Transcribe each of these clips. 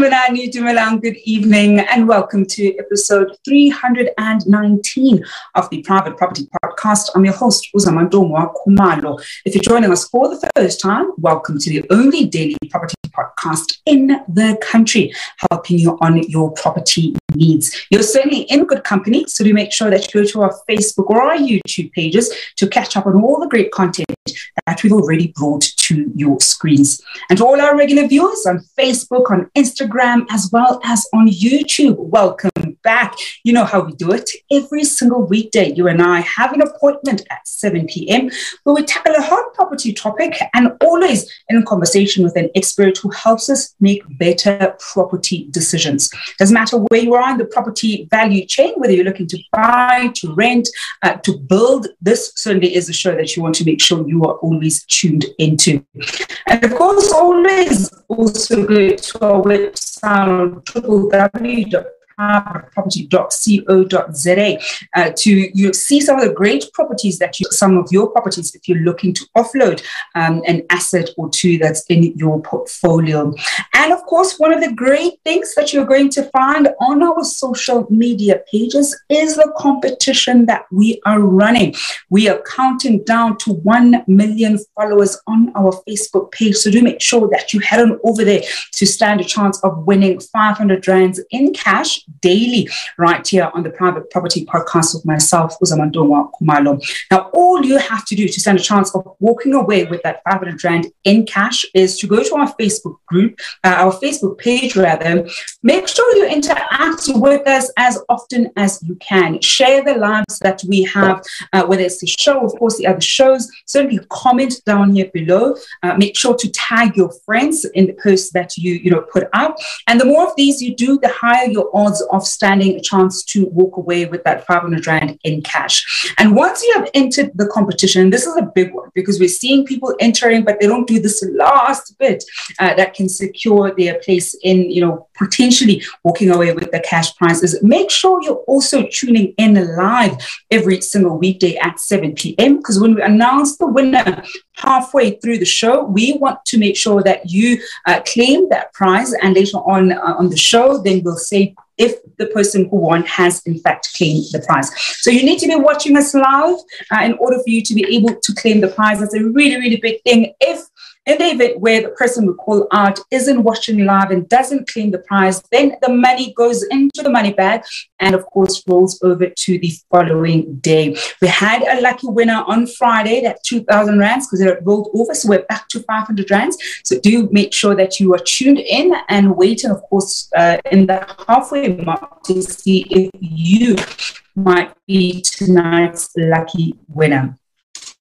Good evening and welcome to episode 319 of the Private Property Podcast. I'm your host, Uzamantungwa Khumalo. If you're joining us for the first time, welcome to the only daily property podcast in the country, helping you on your property needs. You're certainly in good company, so do make sure that you go to our Facebook or our YouTube pages to catch up on all the great content that we've already brought to your screens. And to all our regular viewers on Facebook, on Instagram, as well as on YouTube, welcome back. You know how we do it. Every single weekday, you and I have an appointment at 7 p.m. where we tackle a hot property topic and always in conversation with an expert who helps us make better property decisions. Doesn't matter where you are the property value chain, whether you're looking to buy, to rent, uh, to build, this certainly is a show that you want to make sure you are always tuned into. And of course, always also go to our website, www property.co.za uh, to you see some of the great properties that you, some of your properties, if you're looking to offload um, an asset or two that's in your portfolio. And of course, one of the great things that you're going to find on our social media pages is the competition that we are running. We are counting down to 1 million followers on our Facebook page. So do make sure that you head on over there to stand a chance of winning 500 rands in cash daily right here on the Private Property Podcast with myself, Uzamantungwa Khumalo. Now, all you have to do to stand a chance of walking away with that 500 Rand in cash is to go to our Facebook group, uh, our Facebook page rather. Make sure you interact with us as often as you can. Share the lives that we have, uh, whether it's the show, of course, the other shows. Certainly comment down here below. Uh, make sure to tag your friends in the posts that you, you know, put up. And the more of these you do, the higher your odds of standing a chance to walk away with that 500 Rand in cash. And once you have entered the competition, this is a big one because we're seeing people entering, but they don't do this last bit uh, that can secure their place in, you know, potentially walking away with the cash prizes. Make sure you're also tuning in live every single weekday at 7 p.m. because when we announce the winner halfway through the show, we want to make sure that you uh, claim that prize and later on uh, on the show, then we'll say if the person who won has in fact claimed the prize. So you need to be watching us live uh, in order for you to be able to claim the prize. That's a really, really big thing. If in the event where the person we call out isn't watching live and doesn't claim the prize, then the money goes into the money bag and, of course, rolls over to the following day. We had a lucky winner on Friday, that 2,000 rands, because it rolled over. So we're back to 500 rands. So do make sure that you are tuned in and waiting, of course, uh, in the halfway mark to see if you might be tonight's lucky winner.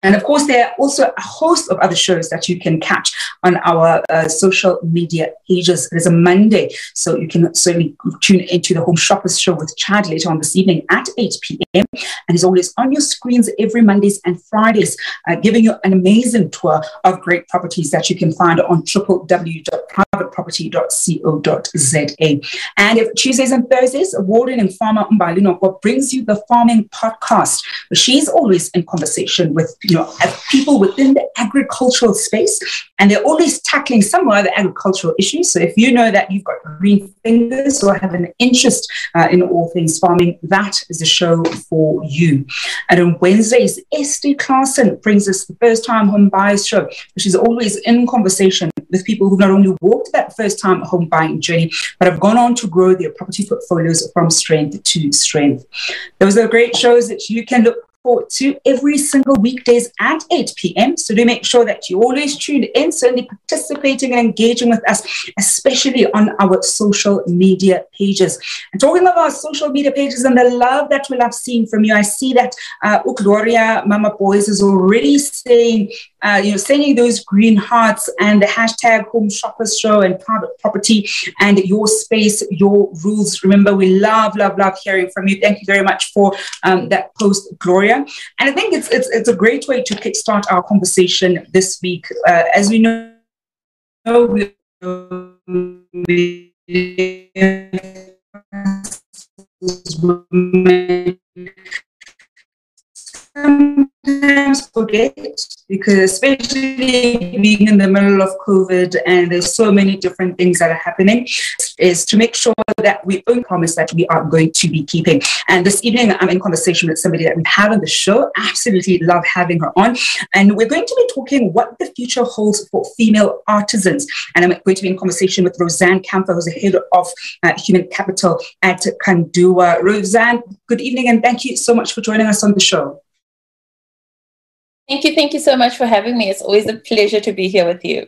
And of course, there are also a host of other shows that you can catch on our uh, social media pages. There's a Monday, so you can certainly tune into the Home Shoppers Show with Chad later on this evening at 8 p.m. And he's always on your screens every Mondays and Fridays, uh, giving you an amazing tour of great properties that you can find on www.privateproperty.co.za. And if Tuesdays and Thursdays, award-winning farmer Mbali brings you the Farming Podcast. She's always in conversation with you know, people within the agricultural space, and they're always tackling some other agricultural issues. So if you know that you've got green fingers or have an interest uh, in all things farming, that is a show for you. And on Wednesdays, Esther Clarkson brings us the first time home buyers show, which is always in conversation with people who not only walked that first time home buying journey, but have gone on to grow their property portfolios from strength to strength. Those are great shows that you can look forward to every single weekdays at 8 p.m. So do make sure that you always tune in, certainly participating and engaging with us, especially on our social media pages. And talking about social media pages and the love that we'll have seen from you, I see that uh, Mama Boys is already saying, uh, you know, sending those green hearts and the hashtag Home Shoppers Show and private property and your space, your rules. Remember, we love, love, love hearing from you. Thank you very much for um, that post, Gloria area. And I think it's, it's, it's a great way to kickstart our conversation this week. Uh, as we know, we, sometimes forget because especially being in the middle of COVID and there's so many different things that are happening is to make sure that we own promise that we are going to be keeping. And this evening I'm in conversation with somebody that we have on the show. Absolutely love having her on. And we're going to be talking what the future holds for female artisans. And I'm going to be in conversation with Royzanne Kampher, who's the head of uh, human capital at Kandua. Royzanne, good evening and thank you so much for joining us on the show. Thank you. Thank you so much for having me. It's always a pleasure to be here with you.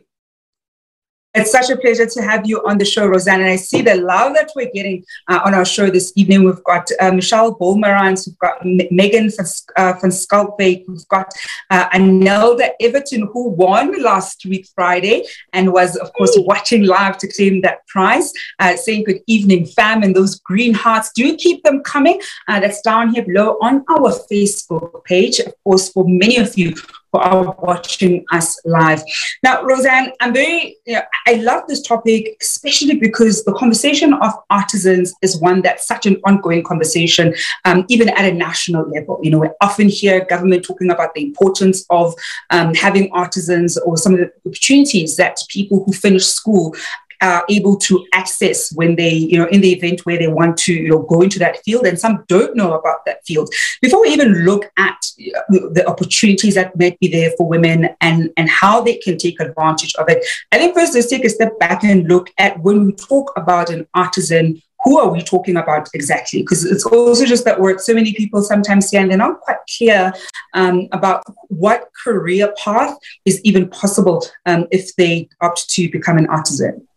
It's such a pleasure to have you on the show, Royzanne. And I see the love that we're getting uh, on our show this evening. We've got uh, Michelle Bolmerans, we've got M- Megan van, uh, van we've got uh, Anelda Everton, who won last week, Friday, and was, of course, watching live to claim that prize, uh, saying good evening, fam. And those green hearts, do keep them coming. Uh, that's down here below on our Facebook page. Of course, for many of you who are watching us live. Now, Royzanne, I'm very, you know, I love this topic, especially because the conversation of artisans is one that's such an ongoing conversation, um, even at a national level. You know, we often hear government talking about the importance of um, having artisans or some of the opportunities that people who finish school are able to access when they, you know, in the event where they want to, you know, go into that field, and some don't know about that field. Before we even look at the opportunities that might be there for women and and how they can take advantage of it, I think first let's take a step back and look at when we talk about an artisan who are we talking about exactly? Because it's also just that word. So many people sometimes say, and they're not quite clear um, about what career path is even possible um, if they opt to become an artisan.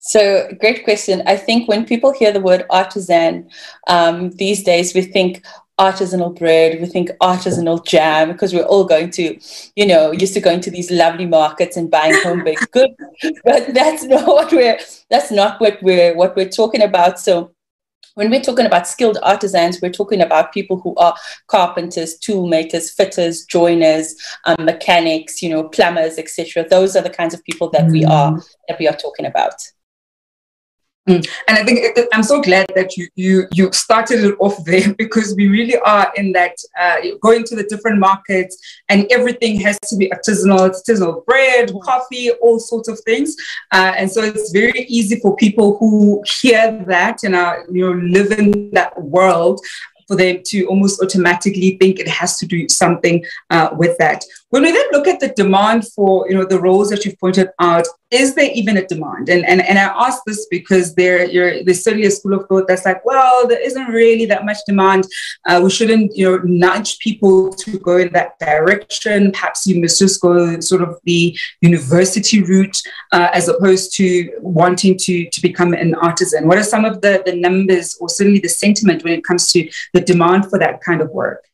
So, great question. I think when people hear the word artisan um, these days, we think artisanal bread, we think artisanal jam, because we're all going to, you know, used to going to these lovely markets and buying home baked goods. But that's not what we're that's not what we're what we're talking about. So when we're talking about skilled artisans, we're talking about people who are carpenters, tool makers, fitters, joiners, um, mechanics, you know, plumbers, etc. Those are the kinds of people that we are mm. that we are talking about. Mm. And I think it, I'm so glad that you you you started it off there because we really are in that uh, going to the different markets and everything has to be artisanal, artisanal bread, mm-hmm. coffee, all sorts of things. Uh, and so it's very easy for people who hear that and are you know live in that world for them to almost automatically think it has to do something uh, with that. When we then look at the demand for you know the roles that you've pointed out, is there even a demand? And and, and I ask this because there there's certainly a school of thought that's like, well, there isn't really that much demand. Uh, we shouldn't you know nudge people to go in that direction. Perhaps you must just go sort of the university route uh, as opposed to wanting to to become an artisan. What are some of the the numbers or certainly the sentiment when it comes to the demand for that kind of work?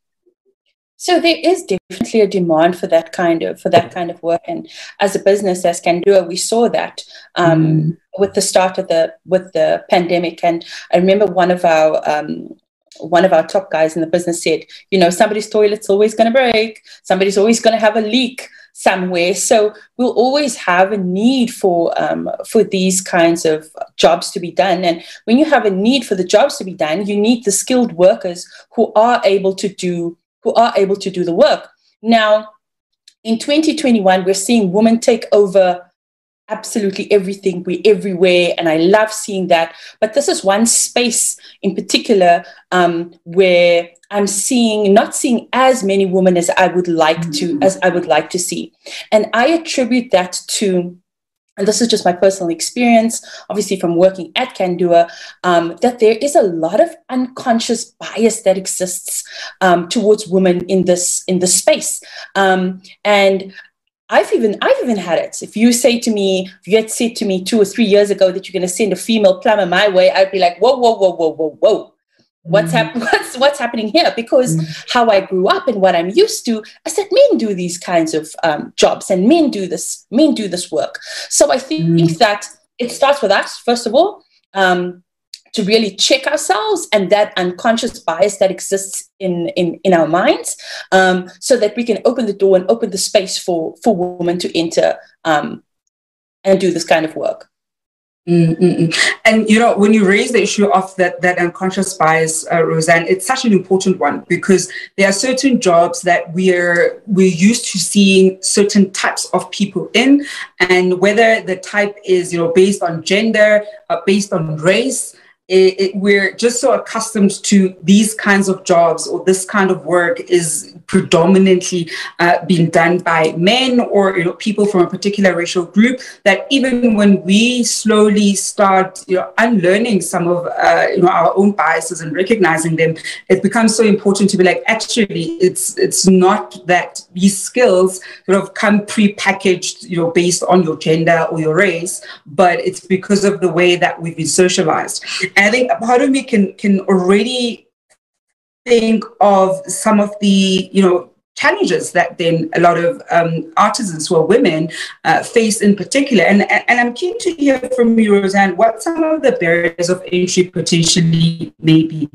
So there is definitely a demand for that kind of for that kind of work, and as a business as Kandua, we saw that um, mm. with the start of the with the pandemic. And I remember one of our um, one of our top guys in the business said, you know, somebody's toilet's always going to break, somebody's always going to have a leak somewhere. So we'll always have a need for um, for these kinds of jobs to be done. And when you have a need for the jobs to be done, you need the skilled workers who are able to do who are able to do the work. Now, in 2021, we're seeing women take over absolutely everything. We're everywhere, and I love seeing that. But this is one space in particular um, where I'm seeing not seeing as many women as I would like to as I would like to see, and I attribute that to and this is just my personal experience, obviously from working at Kandua, um, that there is a lot of unconscious bias that exists um, towards women in this in this space, um, and I've even I've even had it. If you say to me, if you had said to me two or three years ago that you're going to send a female plumber my way, I'd be like, whoa, whoa, whoa, whoa, whoa, whoa what's mm. happening what's what's happening here because mm. how i grew up and what i'm used to is that men do these kinds of um, jobs and men do this men do this work so i think mm. that it starts with us first of all um, to really check ourselves and that unconscious bias that exists in in, in our minds um, so that we can open the door and open the space for for women to enter um, and do this kind of work Mm-mm. And you know, when you raise the issue of that that unconscious bias, uh, Royzanne, it's such an important one because there are certain jobs that we're we're used to seeing certain types of people in, and whether the type is you know based on gender, uh, based on race, it, it, we're just so accustomed to these kinds of jobs or this kind of work is predominantly uh, being done by men or you know people from a particular racial group that even when we slowly start you know unlearning some of uh, you know our own biases and recognizing them it becomes so important to be like actually it's it's not that these skills sort of come pre-packaged you know based on your gender or your race but it's because of the way that we've been socialized. And I think part of me can can already think of some of the you know challenges that then a lot of um, artisans who are women uh, face in particular. And, and I'm keen to hear from you, Royzanne, what some of the barriers of entry potentially may be.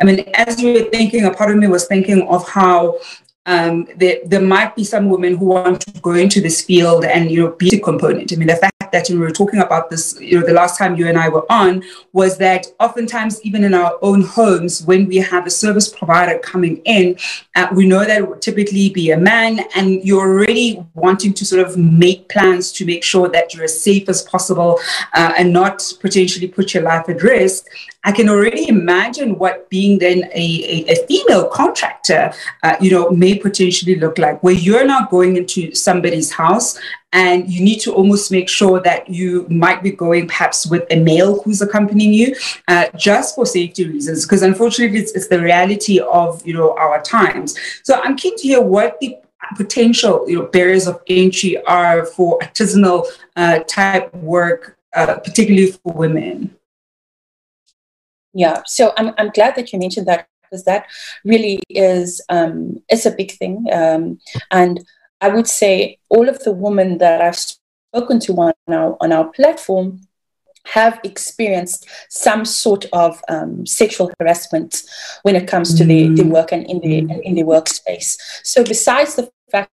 I mean, as you were thinking, a part of me was thinking of how um, there, there might be some women who want to go into this field and, you know, be a component. I mean, the fact that we were talking about this, you know, the last time you and I were on, was that oftentimes, even in our own homes, when we have a service provider coming in, uh, we know that it would typically be a man, and you're already wanting to sort of make plans to make sure that you're as safe as possible uh, and not potentially put your life at risk. I can already imagine what being then a, a, a female contractor, uh, you know, may potentially look like, where you're not going into somebody's house and you need to almost make sure that you might be going perhaps with a male who's accompanying you uh, just for safety reasons. Because unfortunately it's, it's the reality of you know our times. So i'm keen to hear what the potential you know barriers of entry are for artisanal uh, type work uh, particularly for women. Yeah. So i'm, I'm glad that you mentioned that because that really is um, is a big thing um, and I would say all of the women that I've spoken to on our, on our platform have experienced some sort of um, sexual harassment when it comes to their, their work and in their, in their workspace. So besides the fact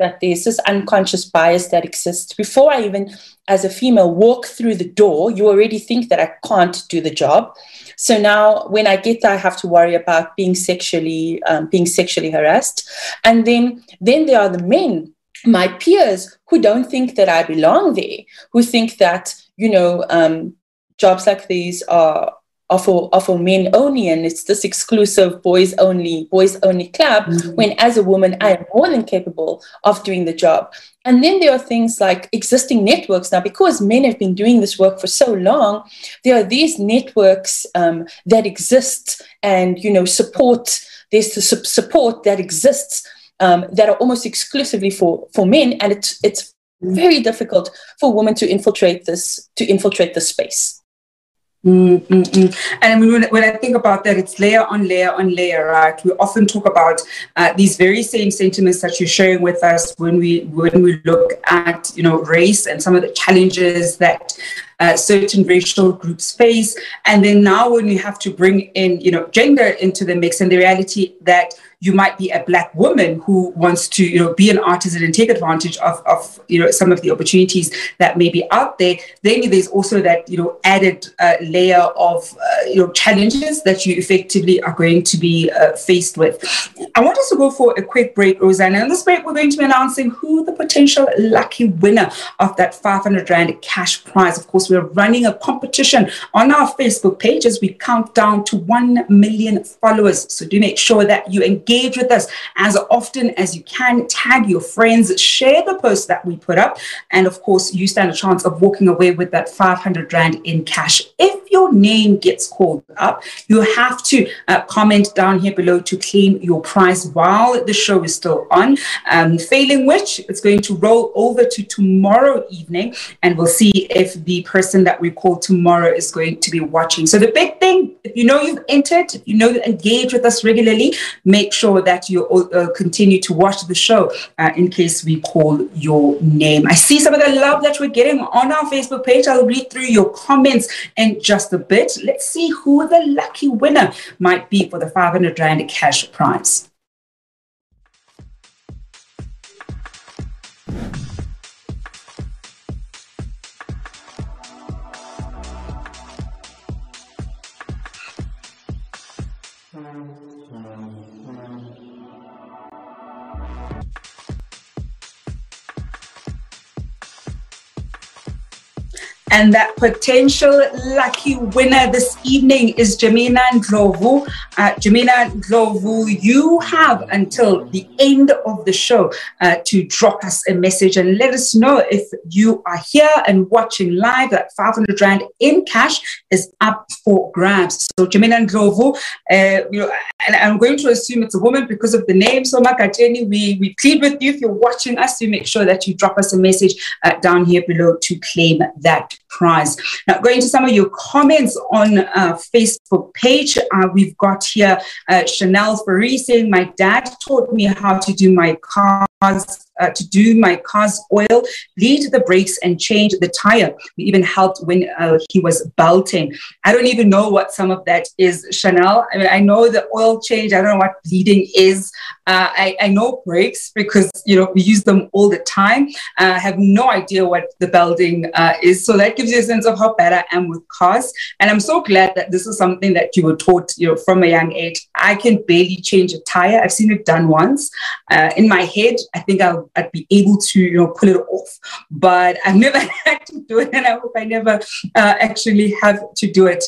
that there's this unconscious bias that exists, before I even, as a female, walk through the door, you already think that I can't do the job. So now, when I get there, I have to worry about being sexually um, being sexually harassed, and then then there are the men, my peers, who don't think that I belong there, who think that you know um, jobs like these are are for, are for men only and it's this exclusive boys only boys only club mm-hmm. when as a woman i am more than capable of doing the job. And then there are things like existing networks. Now because men have been doing this work for so long there are these networks um, that exist and you know support there's the support that exists um, that are almost exclusively for for men. And it's it's very difficult for women to infiltrate this to infiltrate the space Mm-mm-mm. And I mean, when, when, I think about that, it's layer on layer on layer, right? We often talk about uh, these very same sentiments that you're sharing with us when we when we look at you know race and some of the challenges that uh, certain racial groups face, and then now when we have to bring in you know gender into the mix and the reality that you might be a black woman who wants to you know be an artisan and take advantage of, of you know some of the opportunities that may be out there. Then there's also that you know added uh, layer of uh, you know challenges that you effectively are going to be uh, faced with. I want us to go for a quick break rosanna. In this break we're going to be announcing who the potential lucky winner of that 500 rand cash prize. Of course we're running a competition on our facebook page as we count down to 1 million followers. So do make sure that you engage engage with us as often as you can. Tag your friends, share the post that we put up. And of course, you stand a chance of walking away with that 500 Rand in cash. If your name gets called up, you have to uh, comment down here below to claim your prize while the show is still on. Um, failing which, it's going to roll over to tomorrow evening, and we'll see if the person that we call tomorrow is going to be watching. So the big thing, if you know you've entered, if you know you engage with us regularly, make sure that you uh, uh, continue to watch the show uh, in case we call your name. I see some of the love that we're getting on our Facebook page. I'll read through your comments in just a bit. Let's see who the lucky winner might be for the 500 Rand cash prize. Thank you. And that potential lucky winner this evening is Jamina Ndlovu. Uh, Jamina Ndlovu, you have until the end of the show uh, to drop us a message and let us know if you are here and watching live that 500 Rand in cash is up for grabs. So Jamina Ndlovu, uh, you know, and I'm going to assume it's a woman because of the name. So Makateni, we, we plead with you if you're watching us to make sure that you drop us a message uh, down here below to claim that prize. Now, going to some of your comments on uh, Facebook page, uh, we've got here uh, Chanel Ferry saying, My dad taught me how to do my cars uh, to do my car's oil, bleed the brakes, and change the tire. We even helped when uh, he was belting. I don't even know what some of that is, Chanel. I mean, I know the oil change. I don't know what bleeding is. Uh, I, I, know brakes because you know we use them all the time. Uh, I have no idea what the belting uh, is. So that gives you a sense of how bad I am with cars. And I'm so glad that this is something that you were taught, you know, from a young age. I can barely change a tire. I've seen it done once. Uh, in my head, I think I'll I'd be able to, you know, pull it off. But I've never had to do it, and I hope I never uh, actually have to do it.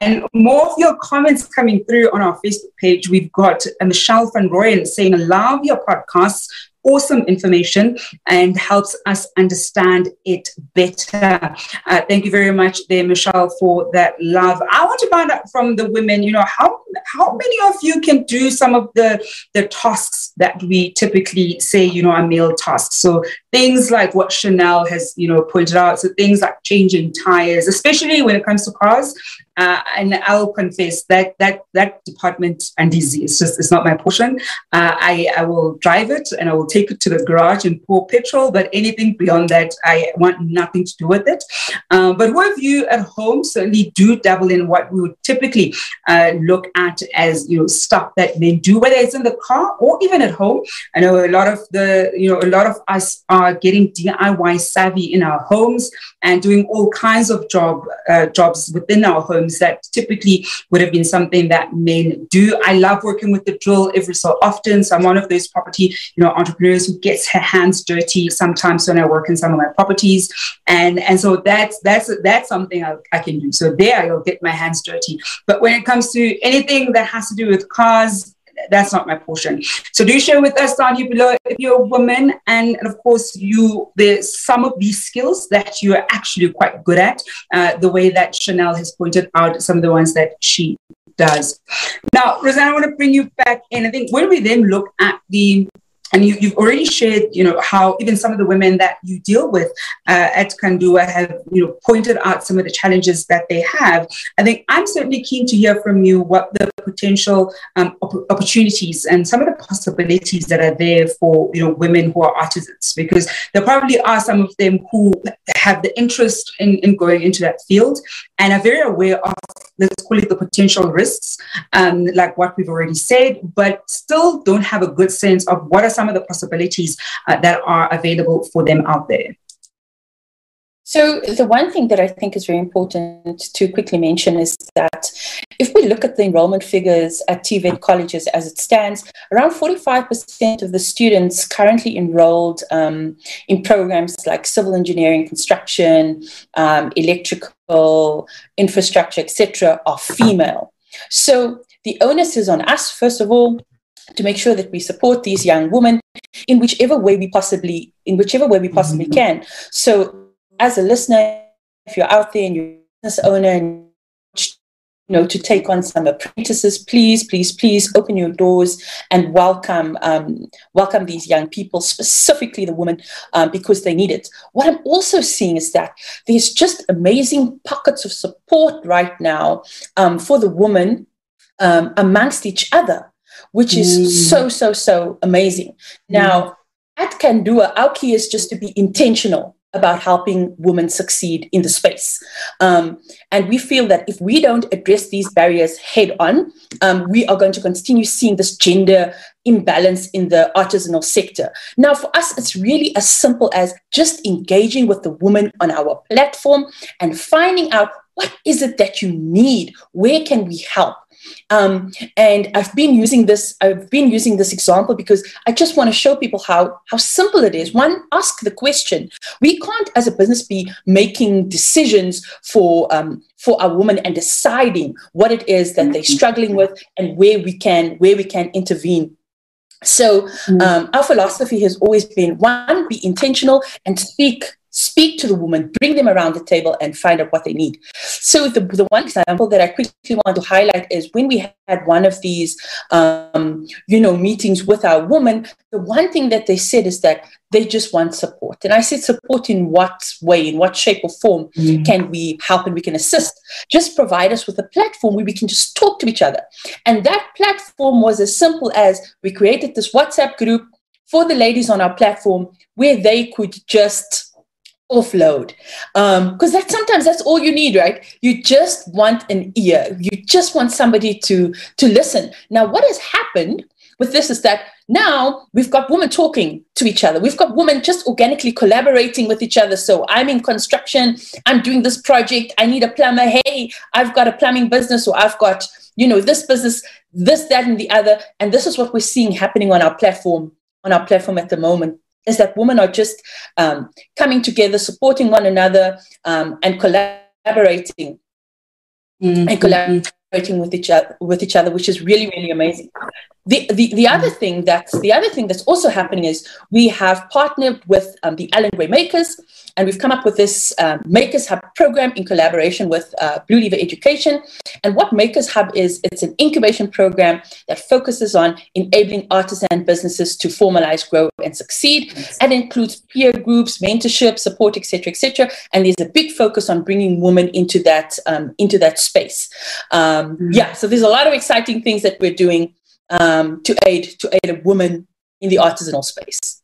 And more of your comments coming through on our Facebook page. We've got uh, Michelle van Royen saying, "Love your podcasts awesome information and helps us understand it better. Uh, thank you very much there, Michelle, for that love. I want to find out from the women, you know, how, how many of you can do some of the, the tasks that we typically say, you know, are male tasks? So things like what Chanel has, you know, pointed out. So things like changing tires, especially when it comes to cars. Uh, and I'll confess that that that department and easy. It's just it's not my portion. Uh, I I will drive it and I will take it to the garage and pour petrol. But anything beyond that, I want nothing to do with it. Uh, but who of you at home certainly do dabble in what we would typically uh, look at as you know stuff that men do, whether it's in the car or even at home. I know a lot of the you know a lot of us are getting DIY savvy in our homes and doing all kinds of job uh, jobs within our homes that typically would have been something that men do. I love working with the drill every so often. So I'm one of those property you know entrepreneurs who gets her hands dirty sometimes when I work in some of my properties, and and so that's that's that's something I, I can do. So there I'll get my hands dirty. But when it comes to anything that has to do with cars, that's not my portion. So do share with us down here below if you're a woman and, and of course you there's some of these skills that you're actually quite good at, uh, the way that Chanel has pointed out some of the ones that she does. Now, Rosanna, I want to bring you back in. I think when we then look at the and you, have already shared, you know, how even some of the women that you deal with uh, at Kandua have, you know, pointed out some of the challenges that they have. I think I'm certainly keen to hear from you what the potential um, op- opportunities and some of the possibilities that are there for, you know, women who are artisans, because there probably are some of them who have the interest in, in going into that field and are very aware of, let's call it the potential risks, um, like what we've already said, but still don't have a good sense of what are some of the possibilities uh, that are available for them out there. So, the one thing that I think is very important to quickly mention is that if we look at the enrollment figures at TVET colleges as it stands, around 45% of the students currently enrolled um, in programs like civil engineering, construction, um, electrical, infrastructure, etc., are female. So, the onus is on us, first of all, to make sure that we support these young women in whichever way we possibly in whichever way we possibly can. So as a listener, if you're out there and you're a business owner and you know, to take on some apprentices, please, please, please open your doors and welcome um, welcome these young people, specifically the women, um, because they need it. What I'm also seeing is that there's just amazing pockets of support right now um, for the woman um, amongst each other, which is mm. so, so, so amazing. Now, mm. at Kandua, our key is just to be intentional about helping women succeed in the space. Um, and we feel that if we don't address these barriers head on, um, we are going to continue seeing this gender imbalance in the artisanal sector. Now, for us, it's really as simple as just engaging with the woman on our platform and finding out what is it that you need? Where can we help? Um, and I've been using this, I've been using this example because I just want to show people how, how simple it is. One, ask the question. We can't, as a business, be making decisions for um, for a woman and deciding what it is that they're struggling with and where we can where we can intervene so mm. um, our philosophy has always been one be intentional and speak speak to the woman, bring them around the table and find out what they need. So the, the one example that I quickly want to highlight is when we had one of these, um, you know, meetings with our woman, the one thing that they said is that they just want support. And I said, support in what way, in what shape or form mm-hmm. can we help and we can assist? Just provide us with a platform where we can just talk to each other. And that platform was as simple as we created this WhatsApp group for the ladies on our platform where they could just offload. Because um, that sometimes that's all you need right? You just want an ear. You just want somebody to to listen. Now what has happened with this is that now we've got women talking to each other. We've got women just organically collaborating with each other. So i'm in construction. I'm doing this project. I need a plumber. Hey i've got a plumbing business or i've got you know this business this that and the other. And this is what we're seeing happening on our platform on our platform at the moment is that women are just um, coming together, supporting one another, um, and collaborating mm-hmm. and collaborating with each other with each other, which is really really amazing. The, the, the other thing that's the other thing that's also happening is we have partnered with um, the Allan Gray Makers, and we've come up with this um, Makers Hub program in collaboration with uh, Blue Lever Education. And what Makers Hub is, it's an incubation program that focuses on enabling artisan businesses to formalize, grow, and succeed. And includes peer groups, mentorship, support, etc., etc. And there's a big focus on bringing women into that um, into that space. Um, mm-hmm. Yeah, so there's a lot of exciting things that we're doing um, to aid to aid a woman in the artisanal space.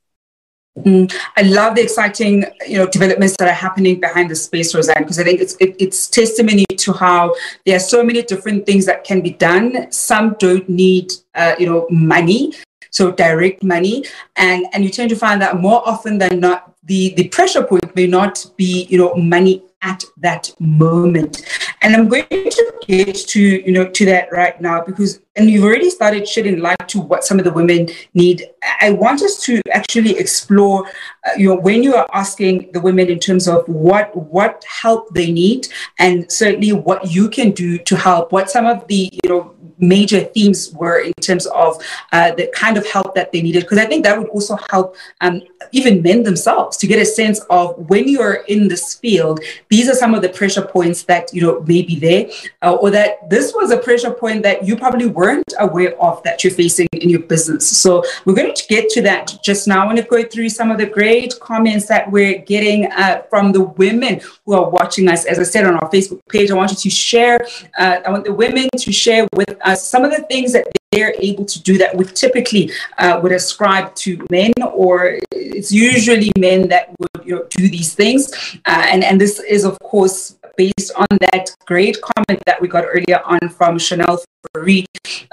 Mm, I love the exciting, you know, developments that are happening behind the space, Royzanne, because I think it's it, it's testimony to how there are so many different things that can be done. Some don't need, uh, you know, money, so direct money, and and you tend to find that more often than not, the the pressure point may not be, you know, money at that moment. And I'm going to get to, you know, to that right now because, and you've already started shedding light to what some of the women need. I want us to actually explore, uh, you know, when you are asking the women in terms of what, what help they need and certainly what you can do to help, what some of the, you know, major themes were in terms of uh, the kind of help that they needed. Because I think that would also help um, even men themselves to get a sense of when you're in this field, these are some of the pressure points that you know may be there, uh, or that this was a pressure point that you probably weren't aware of that you're facing in your business. So we're going to get to that just now. I want to go through some of the great comments that we're getting uh, from the women who are watching us. As I said on our Facebook page, I want you to share. Uh, I want the women to share with uh, some of the things that they're able to do that we typically uh, would ascribe to men, or it's usually men that would you know, do these things. Uh, and, and this is, of course, based on that great comment that we got earlier on from Chanel Farid,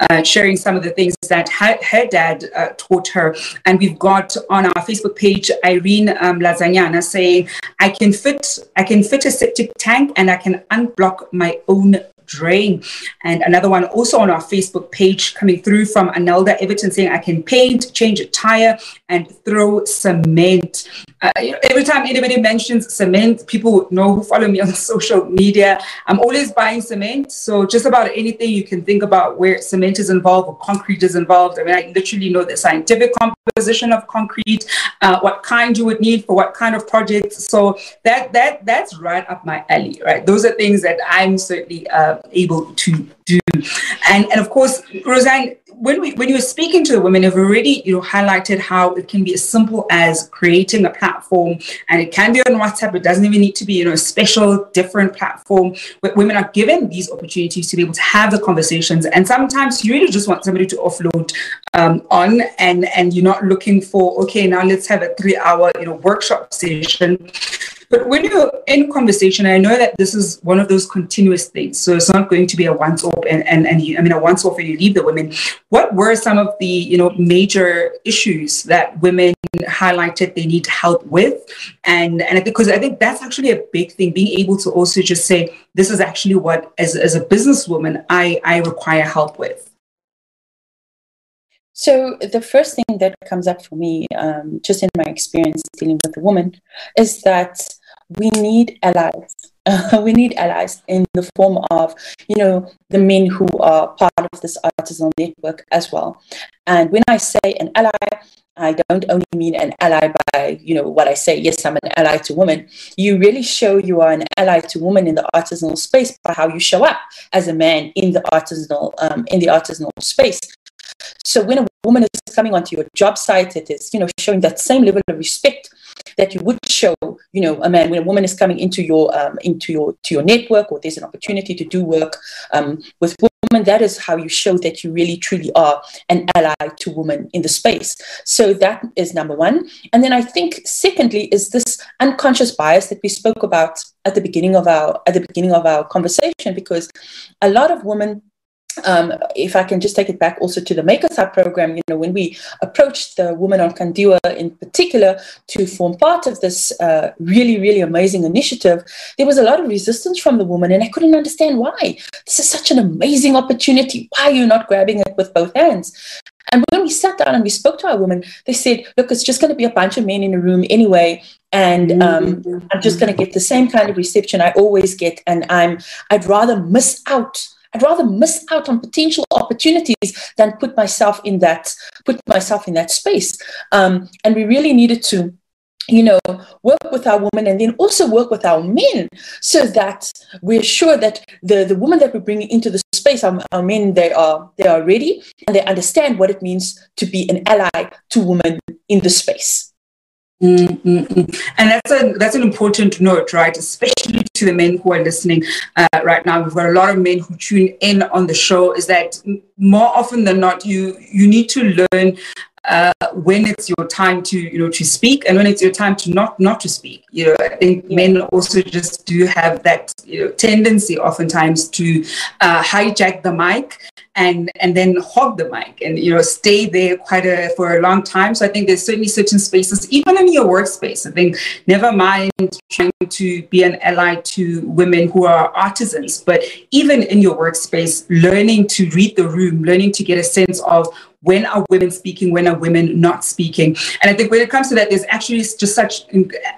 uh, sharing some of the things that her, her dad uh, taught her. And we've got on our Facebook page Irene um, Lazagnana saying, "I can fit, I can fit a septic tank, and I can unblock my own drain. And another one also on our Facebook page coming through from Anelda Everton saying, I can paint, change a tire, and throw cement. Uh, every time anybody mentions cement, people know who follow me on social media. I'm always buying cement. So just about anything you can think about where cement is involved or concrete is involved. I mean, I literally know the scientific composition of concrete, uh, what kind you would need for what kind of projects. So that that that's right up my alley, right? Those are things that I'm certainly uh, able to do. And and of course, Royzanne, when we when you were speaking to the women, have already you know highlighted how it can be as simple as creating a platform, and it can be on WhatsApp. It doesn't even need to be you know a special different platform. Where women are given these opportunities to be able to have the conversations, and sometimes you really just want somebody to offload um, on, and and you're not looking for okay now let's have a three hour you know workshop session But when you're in conversation, I know that this is one of those continuous things. So it's not going to be a once off and, and, and you, I mean, a once off and you leave the women. What were some of the, you know, major issues that women highlighted they need help with? And, and because I think that's actually a big thing, being able to also just say, this is actually what, as, as a businesswoman, I, I require help with. So the first thing that comes up for me, um, just in my experience dealing with a woman, is that we need allies. We need allies in the form of, you know, the men who are part of this artisanal network as well. And when I say an ally, I don't only mean an ally by, you know, what I say, yes, I'm an ally to women. You really show you are an ally to women in the artisanal space by how you show up as a man in the artisanal, um, in the artisanal space. So when a woman is coming onto your job site, it is, you know, showing that same level of respect that you would show, you know, a man when a woman is coming into your um, into your to your network or there's an opportunity to do work um, with women. That is how you show that you really truly are an ally to women in the space. So that is number one. And then I think secondly is this unconscious bias that we spoke about at the beginning of our at the beginning of our conversation because a lot of women um, if I can just take it back also to the Makers Hub program, you know, when we approached the women on Kandua in particular to form part of this uh, really, really amazing initiative, there was a lot of resistance from the women, and I couldn't understand why. This is such an amazing opportunity. Why are you not grabbing it with both hands? And when we sat down and we spoke to our women, they said, look, it's just going to be a bunch of men in a room anyway. And um, mm-hmm. I'm just going to get the same kind of reception I always get. And I'm, I'd rather miss out I'd rather miss out on potential opportunities than put myself in that put myself in that space. Um, and we really needed to you know, work with our women and then also work with our men so that we're sure that the, the women that we bring into the space, our, our men, they are they are ready and they understand what it means to be an ally to women in the space. Mm-mm-mm. And that's a that's an important note, right? Especially to the men who are listening uh, right now. We've got a lot of men who tune in on the show. Is that more often than not, you you need to learn uh, when it's your time to you know to speak and when it's your time to not not to speak you know i think men also just do have that you know tendency oftentimes to uh, hijack the mic and and then hog the mic and you know stay there quite a for a long time so i think there's certainly certain spaces even in your workspace. I think never mind trying to be an ally to women who are artisans but even in your workspace learning to read the room learning to get a sense of when are women speaking when are women not speaking. And i think when it comes to that there's actually just such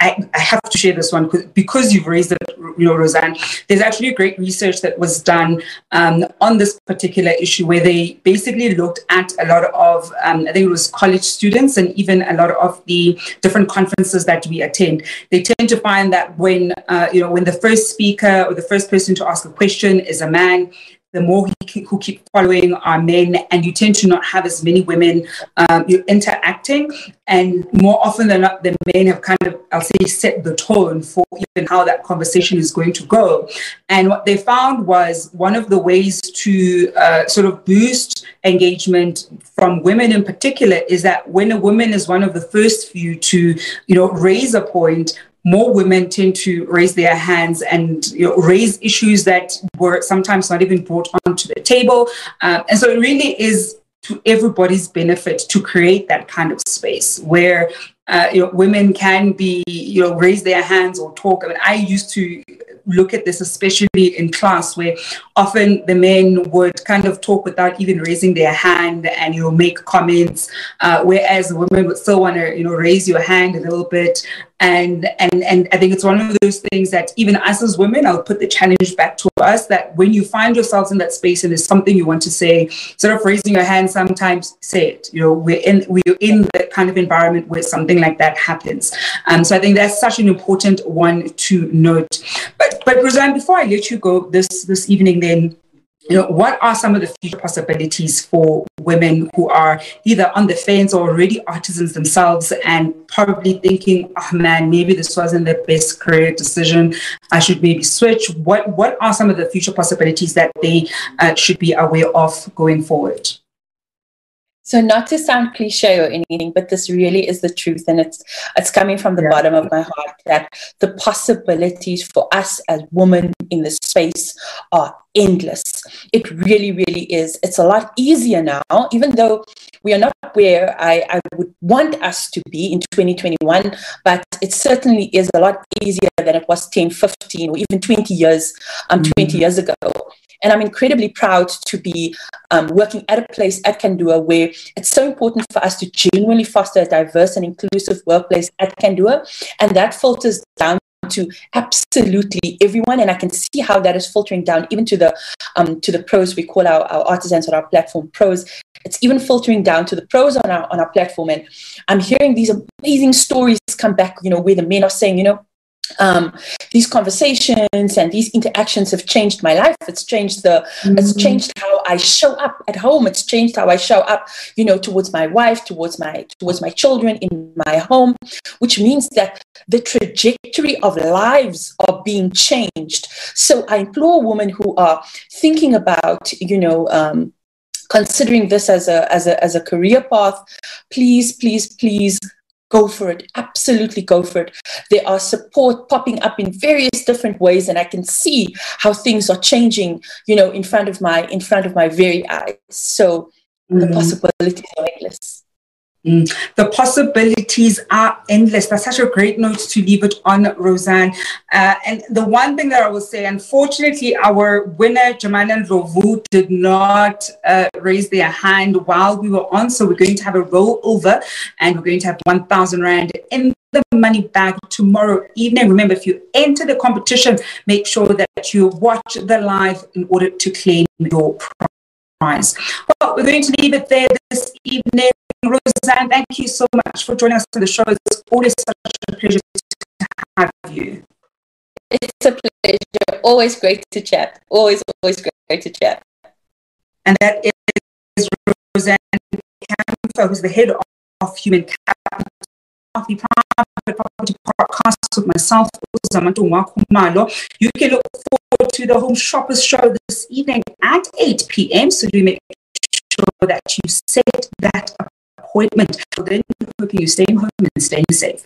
i, I have to share this one because you've raised it you know roseanne there's actually a great research that was done um, on this particular issue where they basically looked at a lot of um, i think it was college students and even a lot of the different conferences that we attend. They tend to find that when uh, you know when the first speaker or the first person to ask a question is a man the more who keep following are men, and you tend to not have as many women um, you're interacting. And more often than not, the men have kind of, I'll say, set the tone for even how that conversation is going to go. And what they found was one of the ways to uh, sort of boost engagement from women in particular is that when a woman is one of the first few to, you know, raise a point, more women tend to raise their hands and you know, raise issues that were sometimes not even brought onto the table. Um, and so it really is to everybody's benefit to create that kind of space where uh, you know women can be you know raise their hands or talk. I mean, I used to look at this, especially in class, where often the men would kind of talk without even raising their hand and you know make comments, uh, whereas women would still want to you know raise your hand a little bit. And and and I think it's one of those things that even us as women, I'll put the challenge back to us that when you find yourselves in that space and there's something you want to say, sort of raising your hand, sometimes say it. You know, we're in we're in that kind of environment where something like that happens. Um, so I think that's such an important one to note. But but Royzanne, before I let you go this this evening, then you know what are some of the future possibilities for women who are either on the fence or already artisans themselves and probably thinking oh man maybe this wasn't the best career decision. I should maybe switch. What what are some of the future possibilities that they uh, should be aware of going forward So not to sound cliche or anything, but this really is the truth, and it's it's coming from the yeah. bottom of my heart that the possibilities for us as women in this space are endless. It really, really is. It's a lot easier now, even though we are not where I, I would want us to be in 2021, but it certainly is a lot easier than it was 10, 15, or even 20 years, um, mm-hmm. 20 years ago. And I'm incredibly proud to be um, working at a place at Kandua where it's so important for us to genuinely foster a diverse and inclusive workplace at Kandua. And that filters down to absolutely everyone. And i can see how that is filtering down even to the um, to the pros. We call our, our artisans on our platform pros. It's even filtering down to the pros on our on our platform. And i'm hearing these amazing stories come back you know where the men are saying you know um, these conversations and these interactions have changed my life. It's changed the, mm-hmm. it's changed how I show up at home. It's changed how I show up, you know, towards my wife, towards my, towards my children in my home, which means that the trajectory of lives are being changed. So I implore women who are thinking about, you know, um, considering this as a, as a, as a career path, please, please, please go for it. Absolutely go for it. There are support popping up in various different ways, and I can see how things are changing, you know, in front of my in front of my very eyes. So mm-hmm. the possibilities are endless. Mm. The possibilities are endless. That's such a great note to leave it on, Royzanne. Uh, and the one thing that I will say, unfortunately, our winner, Jamana Rovu, did not uh, raise their hand while we were on. So we're going to have a rollover and we're going to have 1,000 Rand in the money bag tomorrow evening. Remember, if you enter the competition, make sure that you watch the live in order to claim your prize. Well, we're going to leave it there this evening. Royzanne, thank you so much for joining us on the show. It's always such a pleasure to have you. It's a pleasure. Always great to chat. Always, always great to chat. And that is Royzanne Kampher, who's the head of Human Capital Private Property Podcast with myself, You can look forward to the Home Shoppers Show this evening at 8 p.m. So do make sure that you set that appointment. Then hoping you're staying home and staying safe.